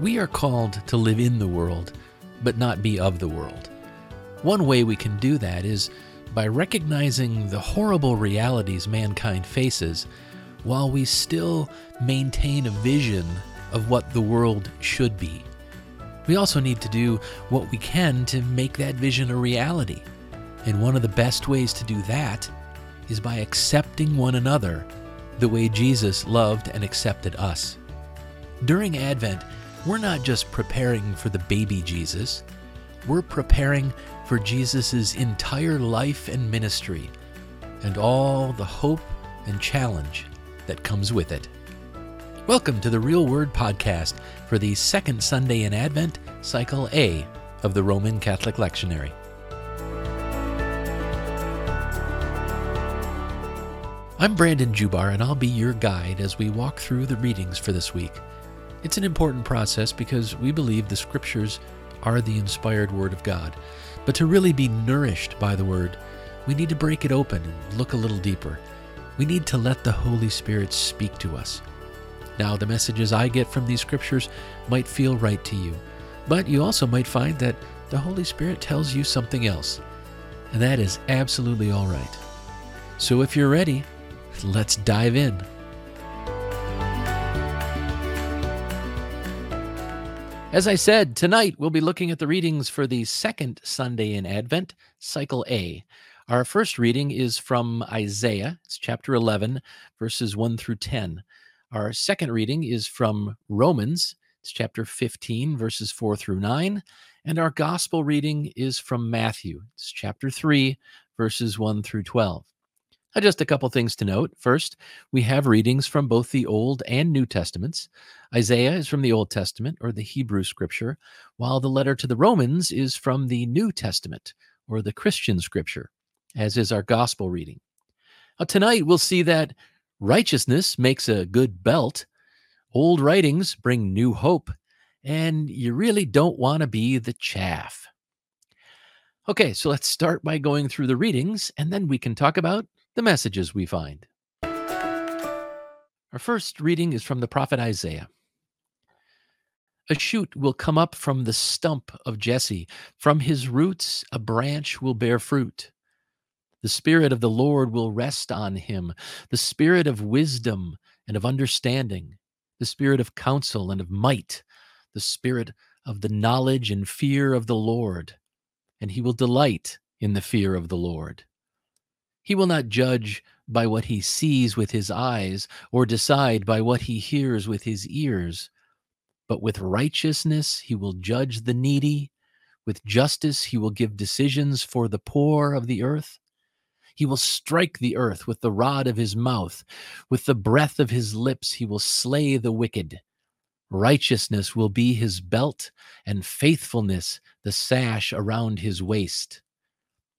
We are called to live in the world, but not be of the world. One way we can do that is by recognizing the horrible realities mankind faces while we still maintain a vision of what the world should be. We also need to do what we can to make that vision a reality. And one of the best ways to do that is by accepting one another the way Jesus loved and accepted us. During Advent, we're not just preparing for the baby Jesus, we're preparing for Jesus' entire life and ministry and all the hope and challenge that comes with it. Welcome to the Real Word Podcast for the second Sunday in Advent, Cycle A of the Roman Catholic Lectionary. I'm Brandon Jubar, and I'll be your guide as we walk through the readings for this week. It's an important process because we believe the Scriptures are the inspired Word of God. But to really be nourished by the Word, we need to break it open and look a little deeper. We need to let the Holy Spirit speak to us. Now, the messages I get from these Scriptures might feel right to you, but you also might find that the Holy Spirit tells you something else. And that is absolutely all right. So if you're ready, Let's dive in. As I said, tonight we'll be looking at the readings for the second Sunday in Advent, Cycle A. Our first reading is from Isaiah, it's chapter 11, verses 1 through 10. Our second reading is from Romans, it's chapter 15, verses 4 through 9. And our gospel reading is from Matthew, it's chapter 3, verses 1 through 12. Uh, just a couple things to note. First, we have readings from both the Old and New Testaments. Isaiah is from the Old Testament or the Hebrew scripture, while the letter to the Romans is from the New Testament or the Christian scripture, as is our gospel reading. Now, tonight, we'll see that righteousness makes a good belt, old writings bring new hope, and you really don't want to be the chaff. Okay, so let's start by going through the readings, and then we can talk about the messages we find. Our first reading is from the prophet Isaiah. A shoot will come up from the stump of Jesse. From his roots, a branch will bear fruit. The Spirit of the Lord will rest on him the Spirit of wisdom and of understanding, the Spirit of counsel and of might, the Spirit of the knowledge and fear of the Lord. And he will delight in the fear of the Lord. He will not judge by what he sees with his eyes or decide by what he hears with his ears. But with righteousness he will judge the needy. With justice he will give decisions for the poor of the earth. He will strike the earth with the rod of his mouth. With the breath of his lips he will slay the wicked. Righteousness will be his belt, and faithfulness the sash around his waist.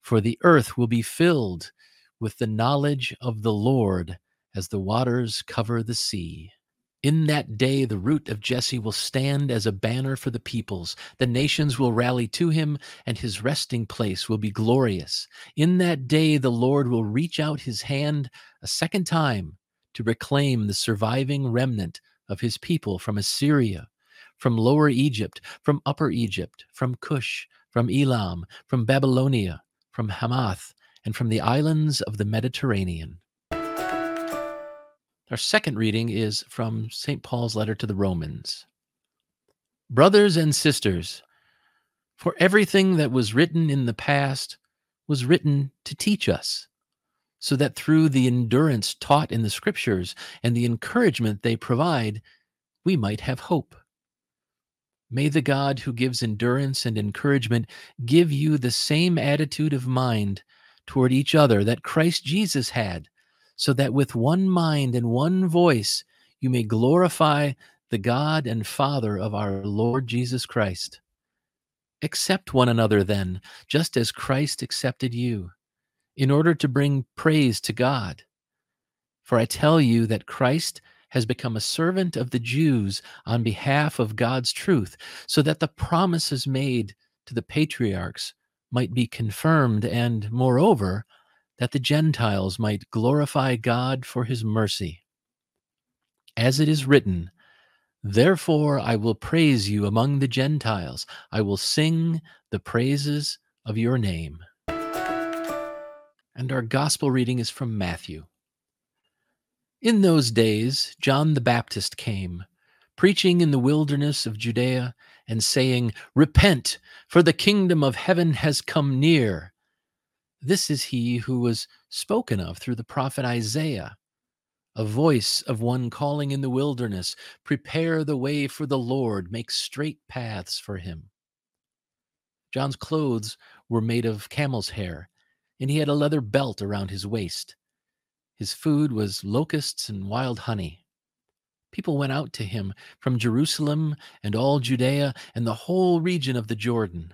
for the earth will be filled with the knowledge of the Lord as the waters cover the sea. In that day, the root of Jesse will stand as a banner for the peoples. The nations will rally to him, and his resting place will be glorious. In that day, the Lord will reach out his hand a second time to reclaim the surviving remnant of his people from Assyria, from Lower Egypt, from Upper Egypt, from Cush, from Elam, from Babylonia, from Hamath, and from the islands of the Mediterranean. Our second reading is from St. Paul's letter to the Romans. Brothers and sisters, for everything that was written in the past was written to teach us, so that through the endurance taught in the Scriptures and the encouragement they provide, we might have hope. May the God who gives endurance and encouragement give you the same attitude of mind toward each other that Christ Jesus had, so that with one mind and one voice you may glorify the God and Father of our Lord Jesus Christ. Accept one another then, just as Christ accepted you, in order to bring praise to God. For I tell you that Christ has become a servant of the Jews on behalf of God's truth, so that the promises made to the patriarchs might be confirmed, and, moreover, that the Gentiles might glorify God for his mercy. As it is written, Therefore I will praise you among the Gentiles, I will sing the praises of your name. And our gospel reading is from Matthew. In those days, John the Baptist came, preaching in the wilderness of Judea and saying, Repent, for the kingdom of heaven has come near. This is he who was spoken of through the prophet Isaiah, a voice of one calling in the wilderness, Prepare the way for the Lord, make straight paths for him. John's clothes were made of camel's hair, and he had a leather belt around his waist his food was locusts and wild honey. People went out to him from Jerusalem and all Judea and the whole region of the Jordan.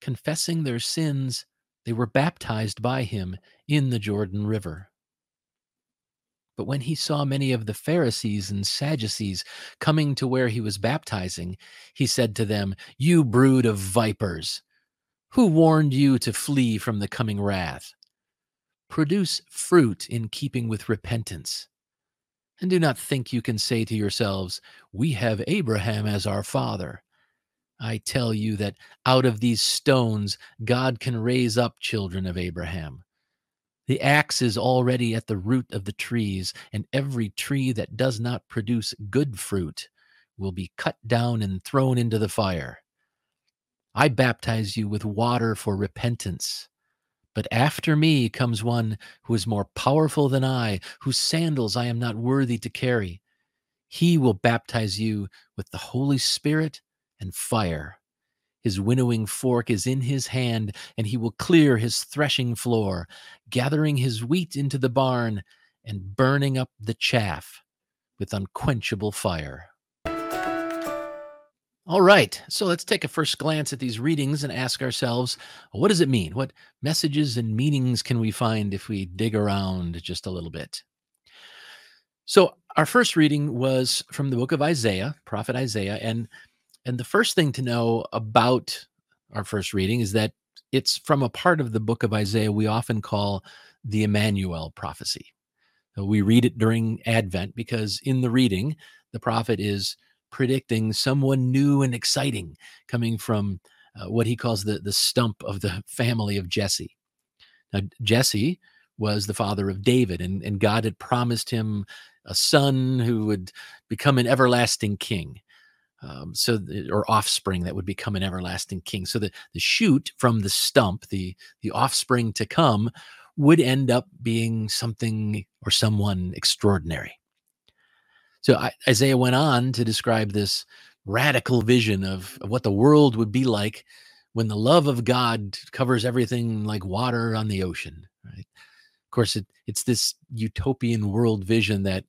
Confessing their sins, they were baptized by him in the Jordan River. But when he saw many of the Pharisees and Sadducees coming to where he was baptizing, he said to them, You brood of vipers, who warned you to flee from the coming wrath? Produce fruit in keeping with repentance. And do not think you can say to yourselves, We have Abraham as our father. I tell you that out of these stones God can raise up children of Abraham. The axe is already at the root of the trees, and every tree that does not produce good fruit will be cut down and thrown into the fire. I baptize you with water for repentance but after me comes one who is more powerful than I, whose sandals I am not worthy to carry. He will baptize you with the Holy Spirit and fire. His winnowing fork is in his hand, and he will clear his threshing floor, gathering his wheat into the barn and burning up the chaff with unquenchable fire. All right, so let's take a first glance at these readings and ask ourselves what does it mean? What messages and meanings can we find if we dig around just a little bit? So, our first reading was from the book of Isaiah, prophet Isaiah, and and the first thing to know about our first reading is that it's from a part of the book of Isaiah we often call the Emmanuel prophecy. We read it during Advent because in the reading, the prophet is predicting someone new and exciting coming from uh, what he calls the, the stump of the family of Jesse. Now, Jesse was the father of David, and, and God had promised him a son who would become an everlasting king. Um, so or offspring that would become an everlasting king so the, the shoot from the stump the the offspring to come would end up being something or someone extraordinary so Isaiah went on to describe this radical vision of, of what the world would be like when the love of God covers everything like water on the ocean. Right? Of course, it, it's this utopian world vision that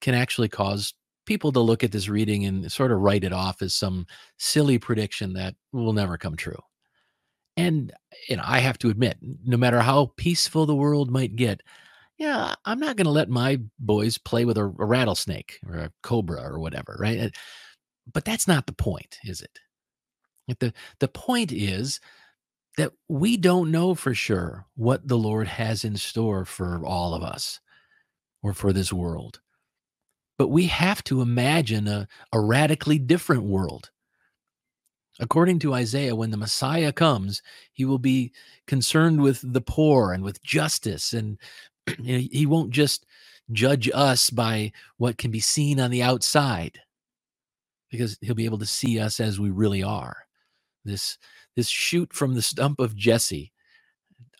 can actually cause people to look at this reading and sort of write it off as some silly prediction that will never come true. And you know, I have to admit, no matter how peaceful the world might get, yeah, I'm not going to let my boys play with a, a, rattlesnake or a cobra or whatever, right? Eh, but that's not the point, is it? The, the point is that we don't know for sure what the Lord has in store for all of us or for this world. But we have to imagine a, a radically different world. According to Isaiah, when the Messiah comes, he will be concerned with the poor and with justice and you know, he won't just judge us by what can be seen on the outside because he'll be able to see us as we really are. This this shoot from the stump of jesse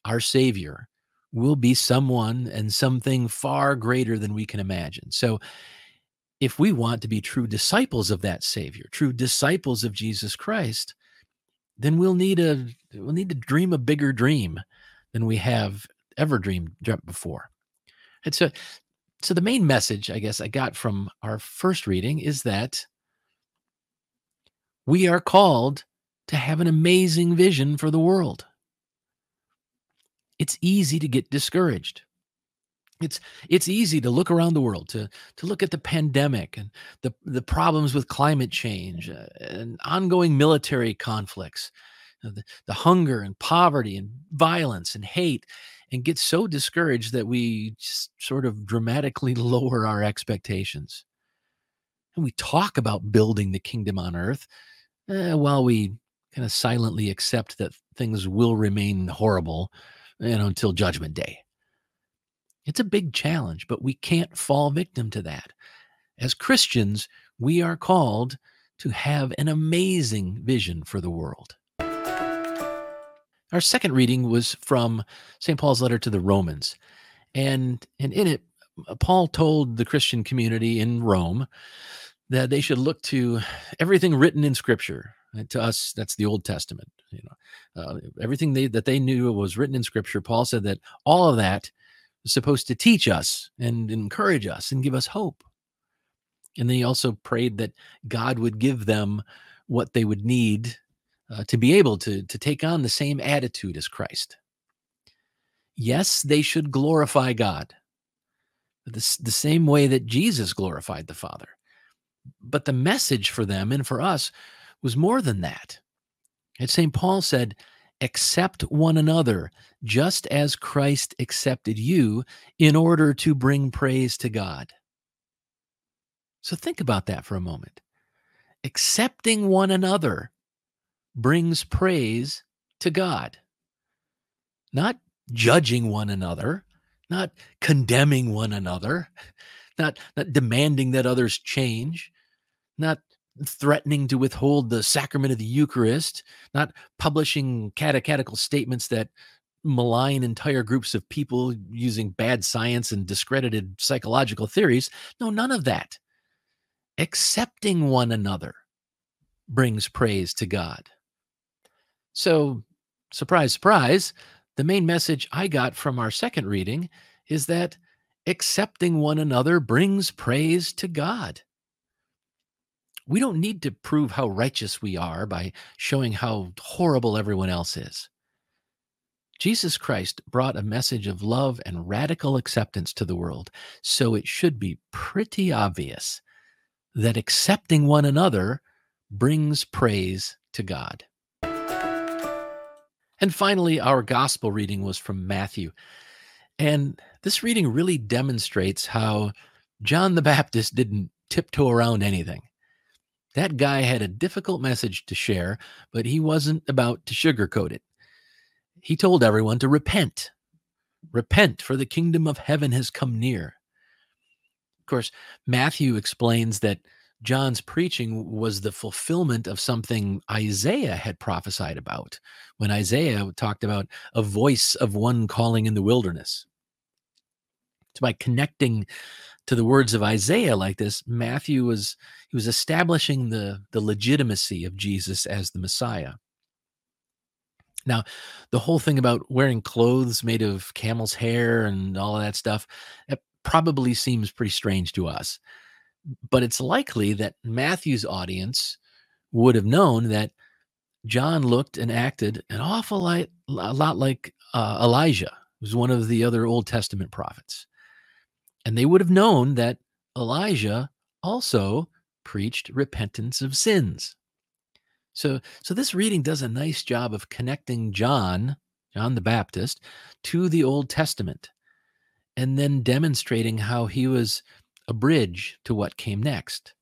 our savior will be someone and something far greater than we can imagine. So if we want to be true disciples of that savior true disciples of jesus christ then we'll need a we'll need to dream a bigger dream than we have ever dreamed dreamt before. And so So, the main message I guess I got from our first reading is that we are called to have an amazing vision for the world. It's easy to get discouraged. It's it's easy to look around the world to to look at the pandemic and the the problems with climate change uh, and ongoing military conflicts, the, the hunger and poverty and violence and hate, and get so discouraged that we just sort of dramatically lower our expectations. And we talk about building the kingdom on earth, uh, while we kind of silently accept that things will remain horrible, you know, until Judgment Day. It's a big challenge, but we can't fall victim to that. As Christians, we are called to have an amazing vision for the world. Our second reading was from St. Paul's letter to the Romans. And, and in it, Paul told the Christian community in Rome that they should look to everything written in Scripture. And to us, that's the Old Testament. You know, uh, everything they, that they knew was written in Scripture. Paul said that all of that was supposed to teach us and encourage us and give us hope. And then he also prayed that God would give them what they would need uh, to be able to, to take on the same attitude as Christ. Yes, they should glorify God the, the same way that Jesus glorified the Father. But the message for them and for us was more than that. And St. Paul said, accept one another just as Christ accepted you in order to bring praise to God. So think about that for a moment. Accepting one another brings praise to God. Not judging one another, not condemning one another, not, not demanding that others change, not threatening to withhold the sacrament of the Eucharist, not publishing catechetical statements that malign entire groups of people using bad science and discredited psychological theories. No, none of that. Accepting one another brings praise to God. So, surprise, surprise, the main message I got from our second reading is that accepting one another brings praise to God. We don't need to prove how righteous we are by showing how horrible everyone else is. Jesus Christ brought a message of love and radical acceptance to the world, so it should be pretty obvious that accepting one another brings praise to God. And finally, our gospel reading was from Matthew. And this reading really demonstrates how John the Baptist didn't tiptoe around anything. That guy had a difficult message to share, but he wasn't about to sugarcoat it. He told everyone to repent. Repent, for the kingdom of heaven has come near. Of course, Matthew explains that John's preaching was the fulfillment of something Isaiah had prophesied about when Isaiah talked about a voice of one calling in the wilderness. So by connecting to the words of Isaiah like this, Matthew was he was establishing the the legitimacy of Jesus as the Messiah. Now, the whole thing about wearing clothes made of camel's hair and all of that stuff, it probably seems pretty strange to us. But it's likely that Matthew's audience would have known that John looked and acted an awful lot, a lot like uh, Elijah, who's one of the other Old Testament prophets. And they would have known that Elijah also preached repentance of sins. So, so this reading does a nice job of connecting John, John the Baptist, to the Old Testament, and then demonstrating how he was a bridge to what came next.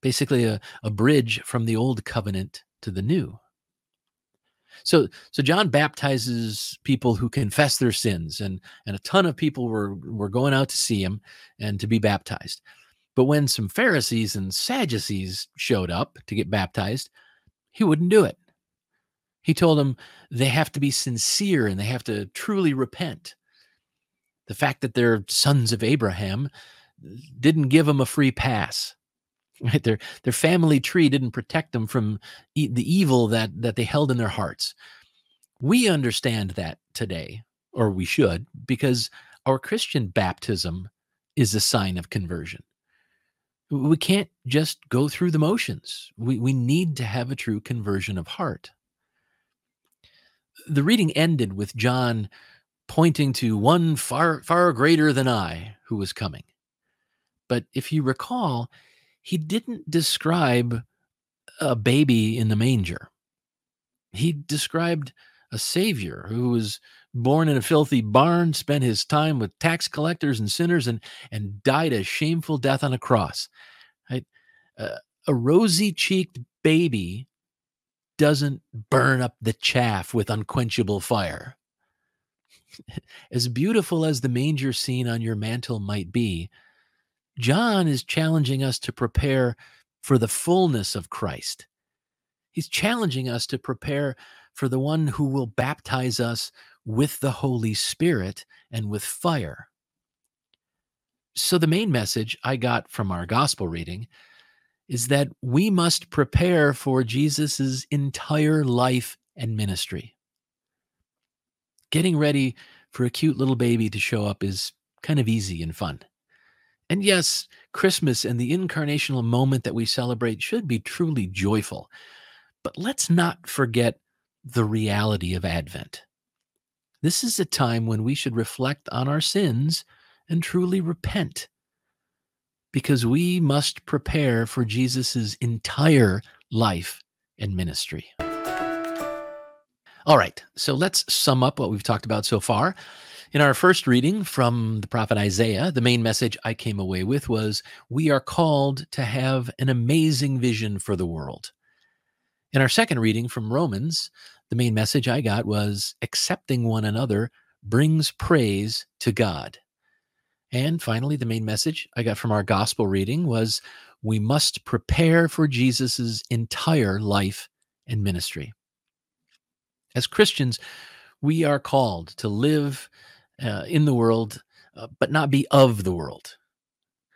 Basically, a, a bridge from the old covenant to the new. So, so John baptizes people who confess their sins, and and a ton of people were were going out to see him and to be baptized. But when some Pharisees and Sadducees showed up to get baptized, he wouldn't do it. He told them they have to be sincere and they have to truly repent. The fact that they're sons of Abraham didn't give them a free pass. Right? Their their family tree didn't protect them from e- the evil that that they held in their hearts. We understand that today, or we should, because our Christian baptism is a sign of conversion. We can't just go through the motions. We, we need to have a true conversion of heart. The reading ended with John pointing to one far, far greater than I who was coming. But if you recall, he didn't describe a baby in the manger. He described a savior who was born in a filthy barn, spent his time with tax collectors and sinners, and and died a shameful death on a cross. Right? Uh, a rosy cheeked baby doesn't burn up the chaff with unquenchable fire. as beautiful as the manger scene on your mantle might be, John is challenging us to prepare for the fullness of Christ. He's challenging us to prepare for the one who will baptize us with the Holy Spirit and with fire. So, the main message I got from our gospel reading is that we must prepare for Jesus' entire life and ministry. Getting ready for a cute little baby to show up is kind of easy and fun. And yes, Christmas and the incarnational moment that we celebrate should be truly joyful. But let's not forget the reality of Advent. This is a time when we should reflect on our sins and truly repent because we must prepare for Jesus' entire life and ministry. All right, so let's sum up what we've talked about so far. In our first reading from the prophet Isaiah, the main message I came away with was We are called to have an amazing vision for the world. In our second reading from Romans, the main message I got was accepting one another brings praise to God. And finally, the main message I got from our gospel reading was we must prepare for Jesus' entire life and ministry. As Christians, we are called to live uh, in the world, uh, but not be of the world.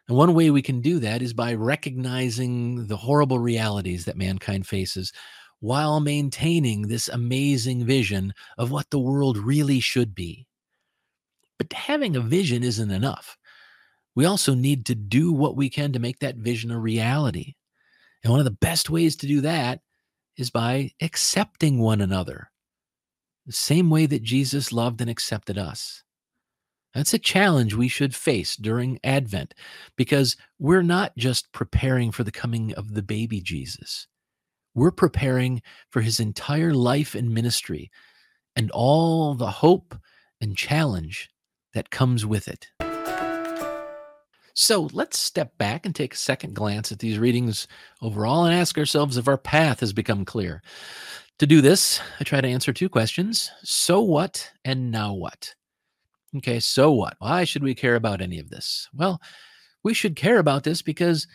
And one way we can do that is by recognizing the horrible realities that mankind faces while maintaining this amazing vision of what the world really should be. But having a vision isn't enough. We also need to do what we can to make that vision a reality. And one of the best ways to do that is by accepting one another, the same way that Jesus loved and accepted us. That's a challenge we should face during Advent because we're not just preparing for the coming of the baby Jesus. We're preparing for his entire life and ministry and all the hope and challenge that comes with it. So let's step back and take a second glance at these readings overall and ask ourselves if our path has become clear. To do this, I try to answer two questions So what and now what? Okay, so what? Why should we care about any of this? Well, we should care about this because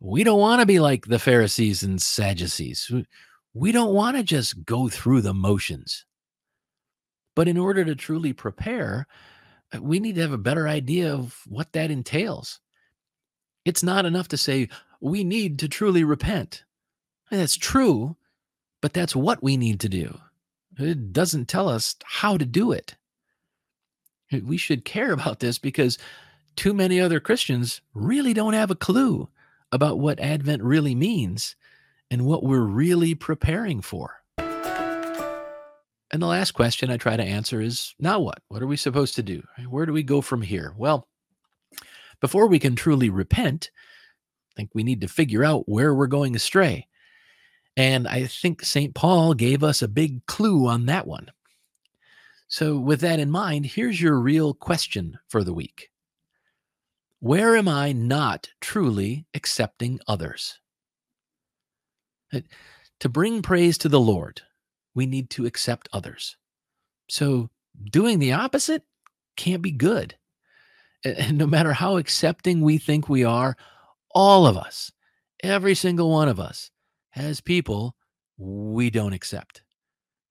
we don't want to be like the Pharisees and Sadducees. We don't want to just go through the motions. But in order to truly prepare, uh, we need to have a better idea of what that entails. It's not enough to say we need to truly repent. That's true, but that's what we need to do. It doesn't tell us how to do it. We should care about this because too many other Christians really don't have a clue about what Advent really means and what we're really preparing for. And the last question I try to answer is now what? What are we supposed to do? Where do we go from here? Well, before we can truly repent, I think we need to figure out where we're going astray. And I think St. Paul gave us a big clue on that one. So, with that in mind, here's your real question for the week where am I not truly accepting others? To bring praise to the Lord, we need to accept others. So doing the opposite can't be good. And no matter how accepting we think we are, all of us, every single one of us, has people we don't accept.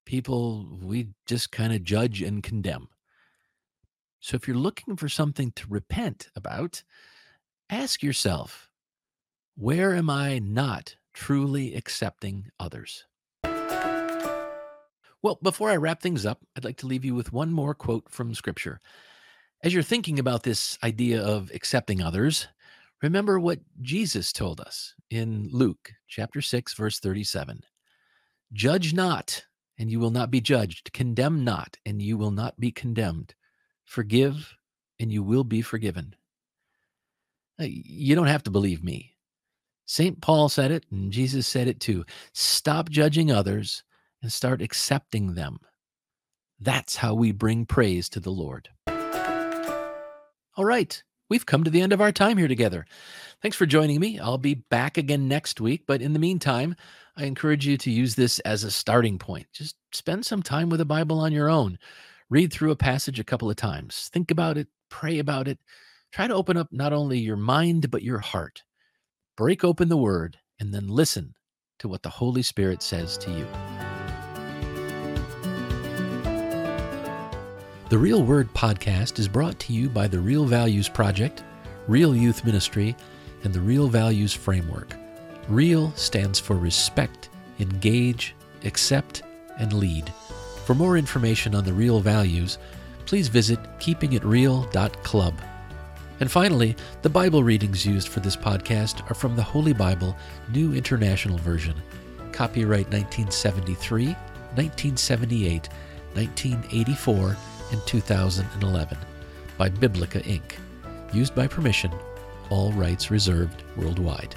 People we just kind of judge and condemn. So if you're looking for something to repent about, ask yourself, where am I not truly accepting others? Well, before I wrap things up, I'd like to leave you with one more quote from Scripture. As you're thinking about this idea of accepting others, remember what Jesus told us in Luke chapter 6 verse 37. Judge not, and you will not be judged. Condemn not, and you will not be condemned. Forgive, and you will be forgiven. Uh, you don't have to believe me. St. Paul said it, and Jesus said it too. Stop judging others and start accepting them. That's how we bring praise to the Lord. All right, we've come to the end of our time here together. Thanks for joining me. I'll be back again next week, but in the meantime, I encourage you to use this as a starting point. Just spend some time with the Bible on your own. Read through a passage a couple of times. Think about it, pray about it. Try to open up not only your mind, but your heart break open the word, and then listen to what the Holy Spirit says to you. The Real Word podcast is brought to you by the Real Values Project, Real Youth Ministry, and the Real Values Framework. REAL stands for respect, engage, accept, and lead. For more information on the Real Values, please visit keepingitreal.club. And finally, the Bible readings used for this podcast are from the Holy Bible, New International Version, copyright 1973, 1978, 1984, and 2011 by Biblica Inc., used by permission, all rights reserved worldwide.